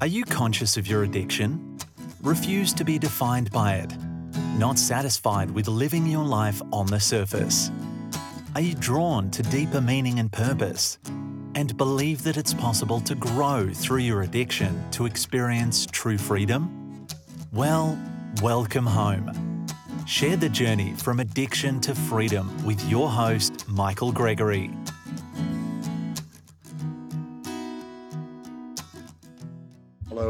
Are you conscious of your addiction? Refuse to be defined by it? Not satisfied with living your life on the surface? Are you drawn to deeper meaning and purpose? And believe that it's possible to grow through your addiction to experience true freedom? Well, welcome home. Share the journey from addiction to freedom with your host, Michael Gregory.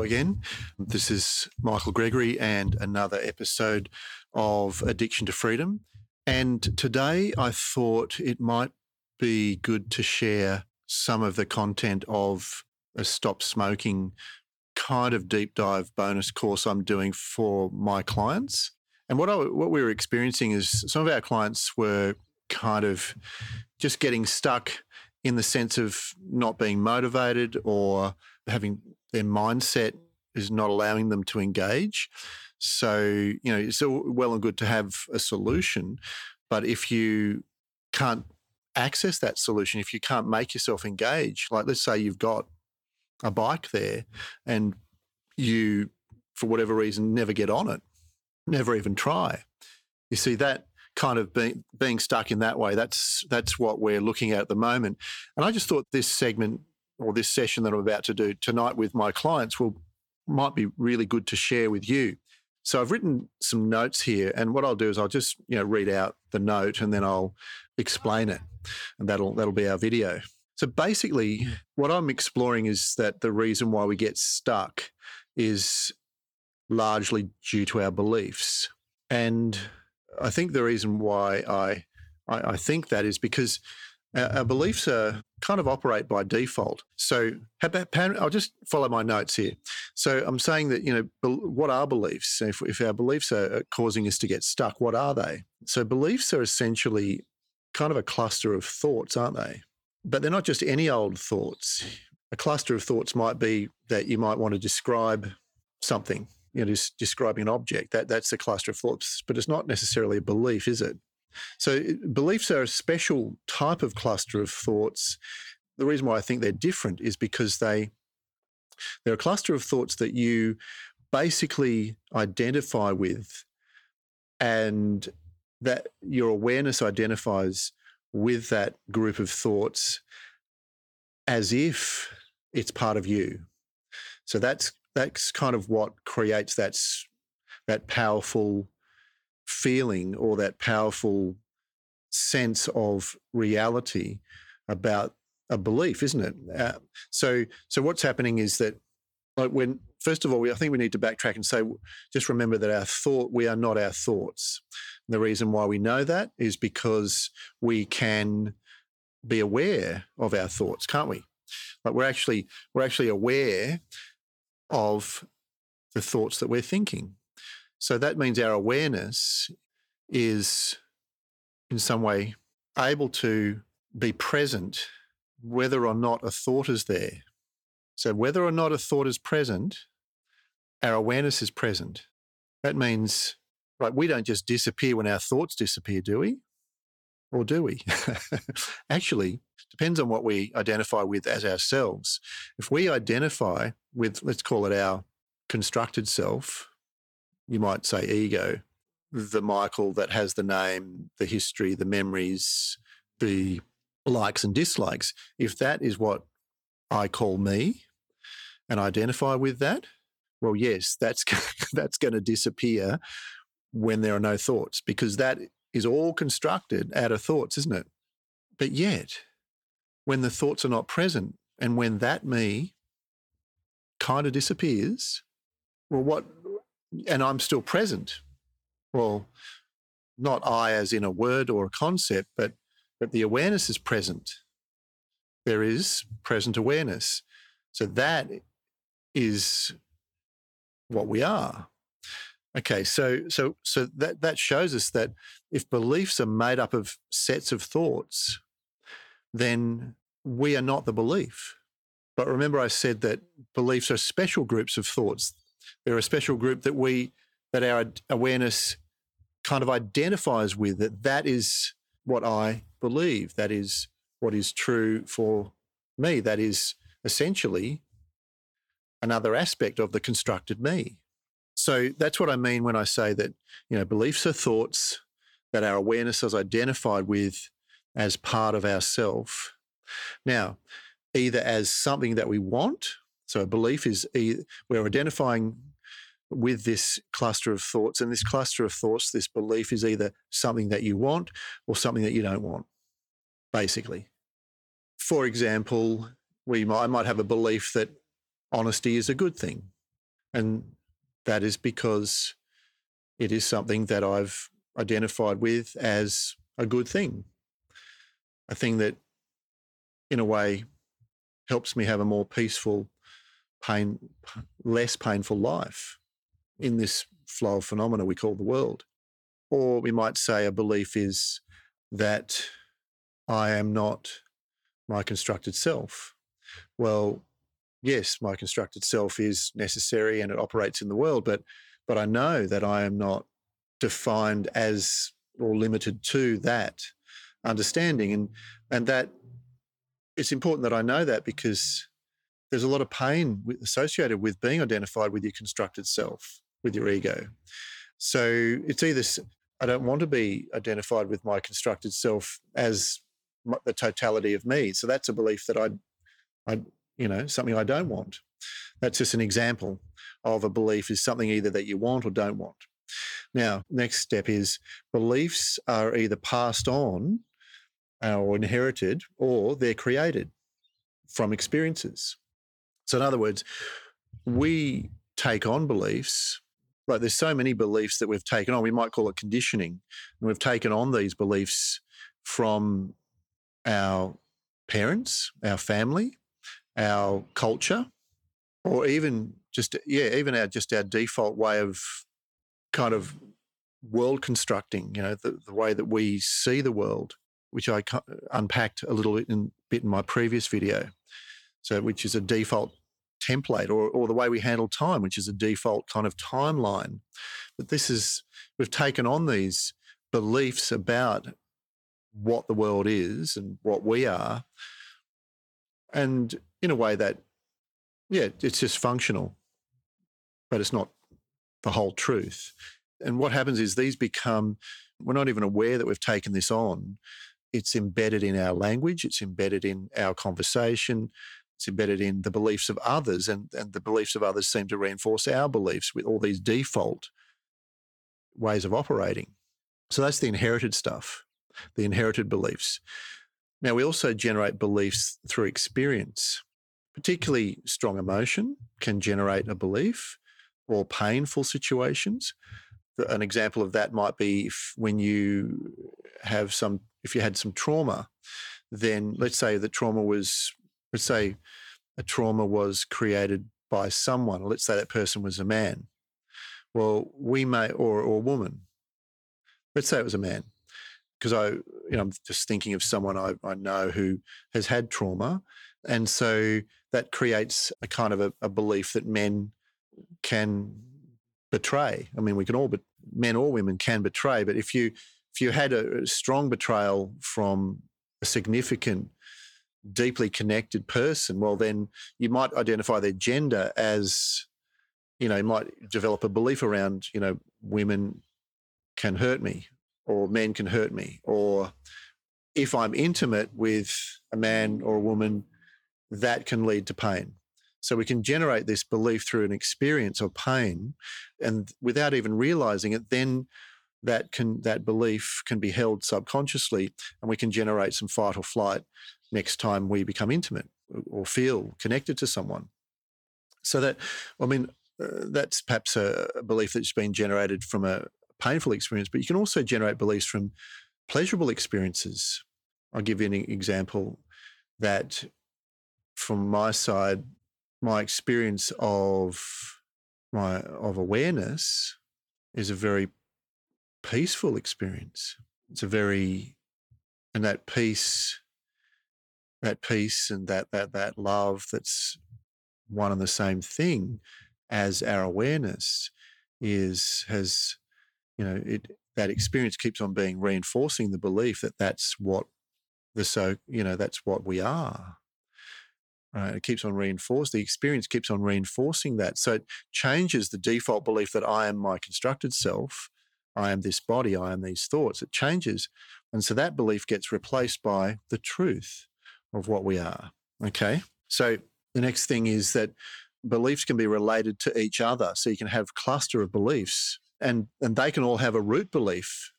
Again. This is Michael Gregory and another episode of Addiction to Freedom. And today I thought it might be good to share some of the content of a stop smoking kind of deep dive bonus course I'm doing for my clients. And what I, what we were experiencing is some of our clients were kind of just getting stuck in the sense of not being motivated or having their mindset is not allowing them to engage. So, you know, it's all well and good to have a solution, but if you can't access that solution, if you can't make yourself engage, like let's say you've got a bike there and you, for whatever reason, never get on it, never even try. You see, that kind of being, being stuck in that way, that's, that's what we're looking at at the moment. And I just thought this segment or this session that I'm about to do tonight with my clients will might be really good to share with you. So I've written some notes here, and what I'll do is I'll just you know read out the note and then I'll explain it, and that'll that'll be our video. So basically, what I'm exploring is that the reason why we get stuck is largely due to our beliefs, and I think the reason why I I, I think that is because our, beliefs are kind of operate by default. So, I'll just follow my notes here. So, I'm saying that, you know, what are beliefs? If, if our beliefs are causing us to get stuck, what are they? So, beliefs are essentially kind of a cluster of thoughts, aren't they? But they're not just any old thoughts. A cluster of thoughts might be that you might want to describe something, you know, describing an object. That, that's a cluster of thoughts, but it's not necessarily a belief, is it? So beliefs are a special type of cluster of thoughts. The reason why I think they're different is because they they're a cluster of thoughts that you basically identify with and that your awareness identifies with that group of thoughts as if it's part of you. So that's that's kind of what creates that that powerful feeling or that powerful sense of reality about a belief, isn't it? Uh, so, so what's happening is that, like, when first of all, we, I think we need to backtrack and say, just remember that our thought, we are not our thoughts. And the reason why we know that is because we can be aware of our thoughts, can't we? Like we're actually we're actually aware of the thoughts that we're thinking. So that means our awareness is in some way able to be present whether or not a thought is there. So, whether or not a thought is present, our awareness is present. That means, right, we don't just disappear when our thoughts disappear, do we? Or do we? Actually, depends on what we identify with as ourselves. If we identify with, let's call it our constructed self, you might say ego, the Michael that has the name, the history, the memories, the likes and dislikes, if that is what I call me and identify with that, well, yes, that's that's going to disappear when there are no thoughts because that is all constructed out of thoughts, isn't it? But yet, when the thoughts are not present and when that me kind of disappears, well, what and I'm still present. Well, not I as in a word or a concept, but but the awareness is present. There is present awareness. So that is what we are. Okay, so so so that that shows us that if beliefs are made up of sets of thoughts, then we are not the belief. But remember, I said that beliefs are special groups of thoughts they're a special group that we that our awareness kind of identifies with that that is what I believe that is what is true for me that is essentially another aspect of the constructed me. So that's what I mean when I say that, you know, beliefs are thoughts that our awareness is identified with as part of ourself. Now, either as something that we want, so a belief is we're identifying with this cluster of thoughts, and this cluster of thoughts, this belief is either something that you want or something that you don't want, basically. For example, we might, I might have a belief that honesty is a good thing. And that is because it is something that I've identified with as a good thing, a thing that, in a way, helps me have a more peaceful, pain, less painful life in this flow of phenomena we call the world. Or we might say a belief is that I am not my constructed self. Well, yes, my constructed self is necessary and it operates in the world, but but I know that I am not defined as or limited to that understanding. And and that it's important that I know that because there's a lot of pain associated with being identified with your constructed self, with your ego. So it's either I don't want to be identified with my constructed self as the totality of me. So that's a belief that I, I, you know, something I don't want. That's just an example of a belief is something either that you want or don't want. Now, next step is beliefs are either passed on uh, or inherited or they're created from experiences. So, in other words, we take on beliefs. Like there's so many beliefs that we've taken on. We might call it conditioning, and we've taken on these beliefs from our parents, our family, our culture, or even just yeah, even our just our default way of kind of world constructing. You know, the, the way that we see the world, which I unpacked a little bit in, bit in my previous video. So, which is a default template, or or the way we handle time, which is a default kind of timeline. But this is we've taken on these beliefs about what the world is and what we are. And in a way that, yeah, it's just functional, but it's not the whole truth. And what happens is these become, we're not even aware that we've taken this on. It's embedded in our language, it's embedded in our conversation, it's embedded in the beliefs of others, and, and the beliefs of others seem to reinforce our beliefs with all these default ways of operating. So that's the inherited stuff the inherited beliefs. Now, we also generate beliefs through experience, particularly strong emotion can generate a belief or painful situations. An example of that might be if, when you have some, if you had some trauma, then let's say the trauma was, let's say a trauma was created by someone. Let's say that person was a man. Well, we may, or, or a woman. Let's say it was a man because I, you know, I'm just thinking of someone I, I know who has had trauma. And so that creates a kind of a, a belief that men can betray. I mean, we can all, but men or women can betray. But if you, if you had a strong betrayal from a significant, deeply connected person, well, then you might identify their gender as, you know, might develop a belief around, you know, women can hurt me or men can hurt me, or if I'm intimate with a man or a woman, that can lead to pain. So we can generate this belief through an experience of pain, and without even realizing it, then that can that belief can be held subconsciously, and we can generate some fight or flight next time we become intimate or feel connected to someone. So that, I mean, uh, that's perhaps a, a belief that's been generated from a, painful experience, but you can also generate beliefs from pleasurable experiences. I'll give you an example that from my side, my experience of my of awareness is a very peaceful experience. It's a very and that peace, that peace and that that that love that's one and the same thing as our awareness is has you know, it that experience keeps on being reinforcing the belief that that's what the so you know that's what we are. Right? It keeps on reinforcing the experience keeps on reinforcing that. So it changes the default belief that I am my constructed self, I am this body, I am these thoughts. It changes. And so that belief gets replaced by the truth of what we are. Okay. So the next thing is that beliefs can be related to each other. So you can have cluster of beliefs and, and they can all have a root belief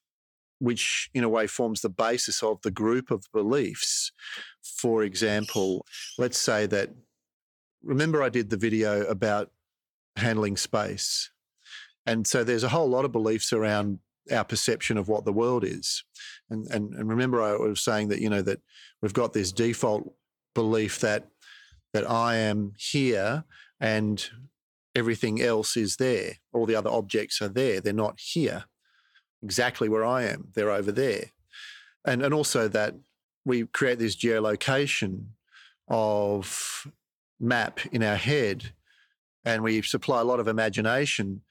which in a way forms the basis of the group of beliefs. For example, let's say that, remember, I did the video about handling space. And so there's a whole lot of beliefs around our perception of what the world is. And, and, and remember, I was saying that, you know, that we've got this default belief that that I am here and everything else is there. All the other objects are there. They're not here exactly where I am. They're over there. And, and also that we create this geolocation of map in our head and we supply a lot of imagination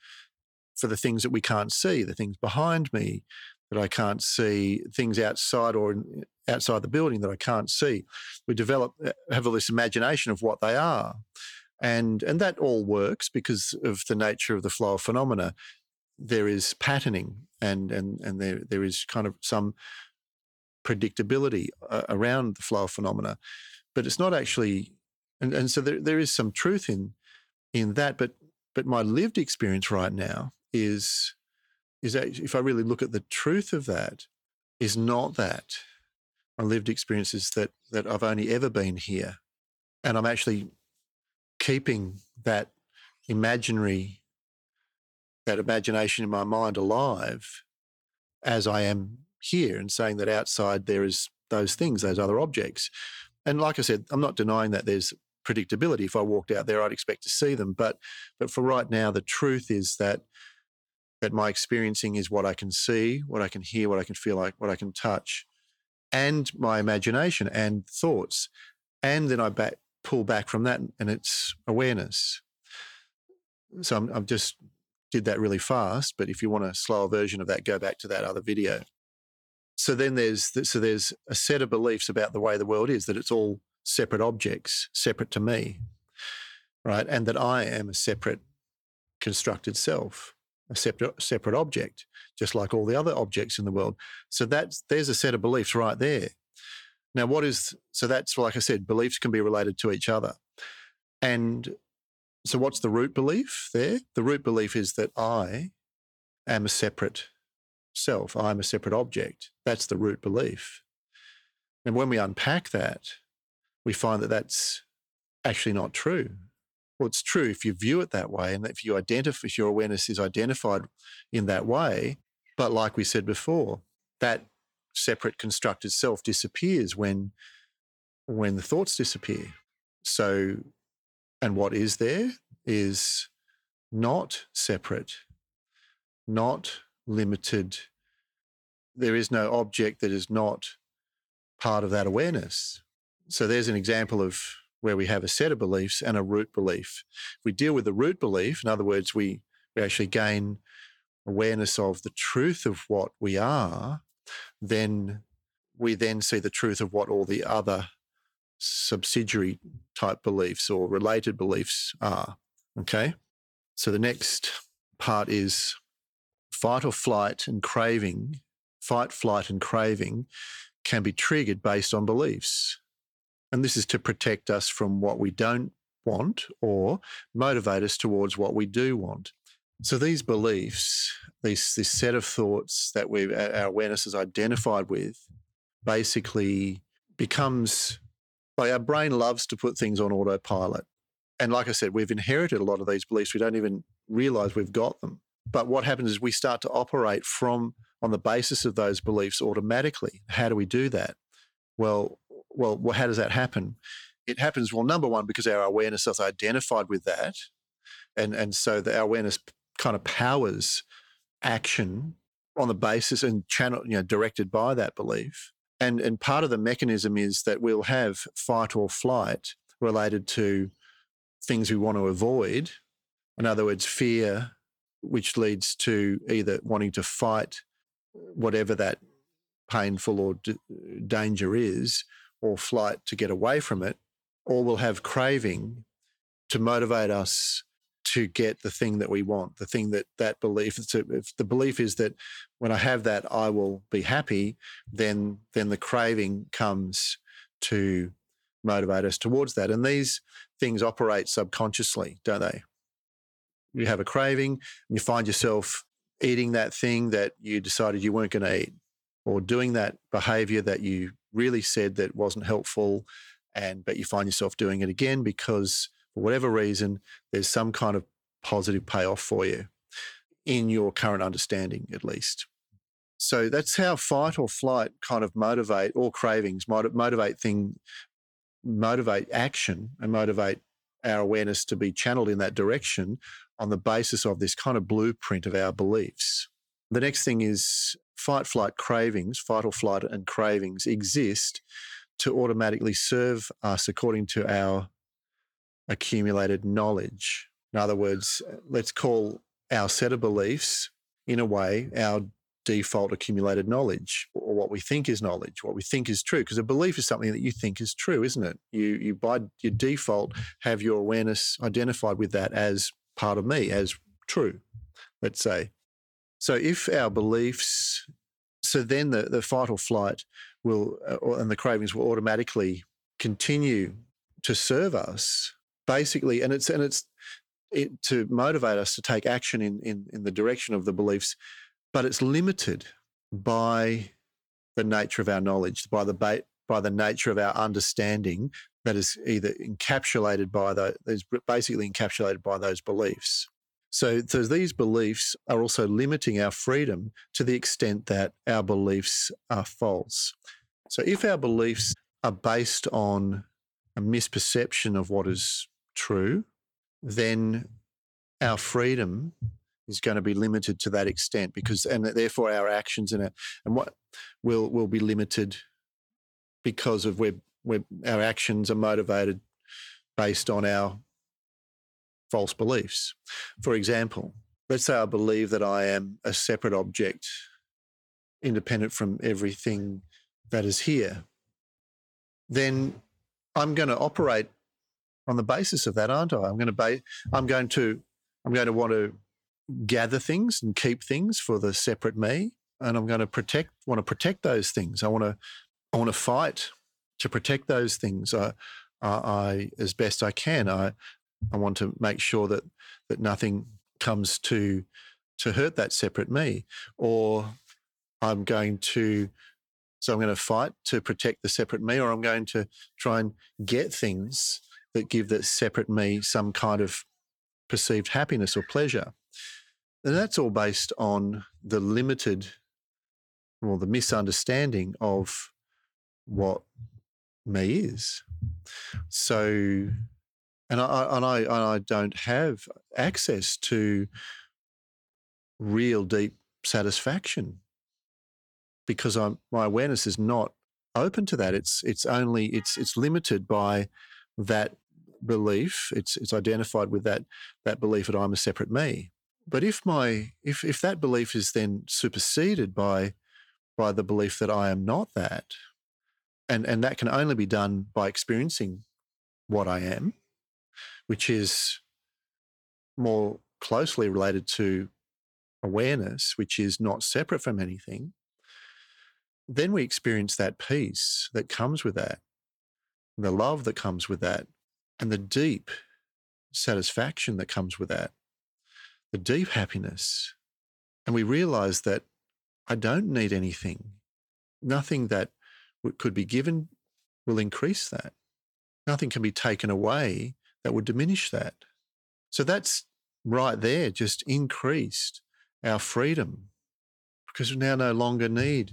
for the things that we can't see, the things behind me that I can't see, things outside or outside the building that I can't see. We develop uh, have all this imagination of what they are. And and that all works because of the nature of the flow of phenomena there is patterning and and and there there is kind of some predictability uh, around the flow of phenomena, but it's not actually, and, and so there, there is some truth in in that, but but my lived experience right now is is that if I really look at the truth of that, is not that my lived experience is that that I've only ever been here, and I'm actually keeping that imaginary that imagination in my mind alive as I am here and saying that outside there is those things, those other objects. And like I said, I'm not denying that there's predictability. If I walked out there, I'd expect to see them. But but for right now, the truth is that that my experiencing is what I can see, what I can hear, what I can feel like, what I can touch, and my imagination and thoughts. And then I back, pull back from that and it's awareness. So I'm, I'm just did that really fast. But if you want a slower version of that, go back to that other video. So then there's so there's a set of beliefs about the way the world is that it's all separate objects, separate to me, right? And that I am a separate constructed self, a separate separate object, just like all the other objects in the world. So that's there's a set of beliefs right there. Now, what is so that's like I said, beliefs can be related to each other. And so, what's the root belief there? The root belief is that I am a separate self, I'm a separate object. That's the root belief. And when we unpack that, we find that that's actually not true. Well, it's true if you view it that way and if you identify, if your awareness is identified in that way. But like we said before, that separate constructed self disappears when when the thoughts disappear. So and what is there is not separate, not limited. There is no object that is not part of that awareness. So there's an example of where we have a set of beliefs and a root belief. If we deal with the root belief, in other words, we, we actually gain awareness of the truth of what we are, then we then see the truth of what all the other subsidiary type beliefs or related beliefs are. Okay. So the next part is fight or flight and craving, fight, flight, and craving can be triggered based on beliefs. And this is to protect us from what we don't want or motivate us towards what we do want. So these beliefs, these, this set of thoughts that we our awareness is identified with, basically becomes like our brain loves to put things on autopilot. And like I said, we've inherited a lot of these beliefs. We don't even realize we've got them. But what happens is we start to operate from on the basis of those beliefs automatically. How do we do that? Well, well, well how does that happen? It happens, well, number one, because our awareness is identified with that. And, and so the, our awareness kind of powers action on the basis and channel, you know, directed by that belief. And, and part of the mechanism is that we'll have fight or flight related to things we want to avoid. In other words, fear, which leads to either wanting to fight whatever that painful or d- danger is, or flight to get away from it, or we'll have craving to motivate us to get the thing that we want, the thing that that belief. So if the belief is that when I have that, I will be happy, then then the craving comes to motivate us towards that. And these things operate subconsciously, don't they? You have a craving, and you find yourself eating that thing that you decided you weren't going to eat, or doing that behavior that you really said that wasn't helpful, and but you find yourself doing it again because for whatever reason, there's some kind of positive payoff for you in your current understanding, at least. So that's how fight or flight kind of motivate or cravings motivate thing, motivate action and motivate our awareness to be channeled in that direction on the basis of this kind of blueprint of our beliefs. The next thing is fight, flight, cravings, fight or flight and cravings exist to automatically serve us according to our accumulated knowledge. In other words, let's call our set of beliefs, in a way, our default accumulated knowledge or what we think is knowledge, what we think is true. Because a belief is something that you think is true, isn't it? You, you by your default have your awareness identified with that as part of me, as true, let's say. So if our beliefs, so then the, the fight or flight will, uh, and the cravings will automatically continue to serve us basically, and it's, and it's, it, to motivate us to take action in, in, in the direction of the beliefs but it's limited by the nature of our knowledge, by the ba- by the nature of our understanding that is either encapsulated by those, is basically encapsulated by those beliefs. So, so these beliefs are also limiting our freedom to the extent that our beliefs are false. So, if our beliefs are based on a misperception of what is true, then our freedom is going to be limited to that extent because, and therefore our actions and, our, and what will, will be limited because of where, where our actions are motivated based on our false beliefs. For example, let's say I believe that I am a separate object, independent from everything that is here. Then I'm going to operate on the basis of that, aren't I? I'm going to ba- I'm going to I'm going to want to gather things and keep things for the separate me. And I'm going to protect, want to protect those things. I want to, I want to fight to protect those things. I, I, I as best I can. I, I want to make sure that that nothing comes to to hurt that separate me, or I'm going to. So I'm going to fight to protect the separate me, or I'm going to try and get things that give that separate me some kind of perceived happiness or pleasure. And that's all based on the limited or the misunderstanding of what me is. So, and I, and I, and I don't have access to real deep satisfaction because I'm, my awareness is not open to that. It's, it's only, it's, it's limited by that belief. It's, it's identified with that, that belief that I'm a separate me. But if my if if that belief is then superseded by by the belief that I am not that, and and that can only be done by experiencing what I am, which is more closely related to awareness, which is not separate from anything, then we experience that peace that comes with that, the love that comes with that, and the deep satisfaction that comes with that the deep happiness. And we realize that I don't need anything. Nothing that could be given will increase that. Nothing can be taken away that would diminish that. So that's right there, just increased our freedom because we now no longer need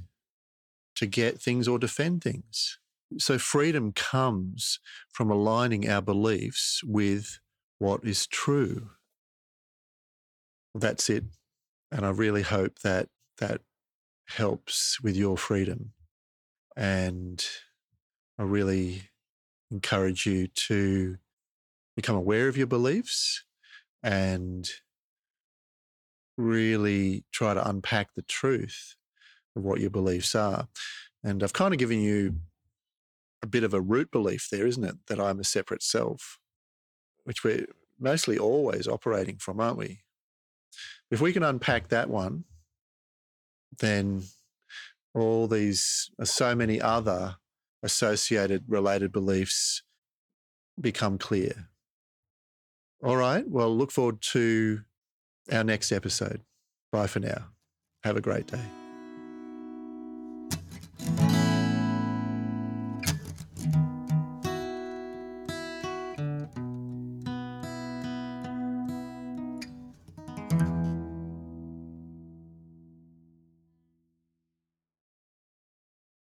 to get things or defend things. So freedom comes from aligning our beliefs with what is true that's it. And I really hope that that helps with your freedom. And I really encourage you to become aware of your beliefs and really try to unpack the truth of what your beliefs are. And I've kind of given you a bit of a root belief there, isn't it? That I'm a separate self, which we're mostly always operating from, aren't we? If we can unpack that one, then all these, uh, so many other associated related beliefs become clear. All right. Well, look forward to our next episode. Bye for now. Have a great day.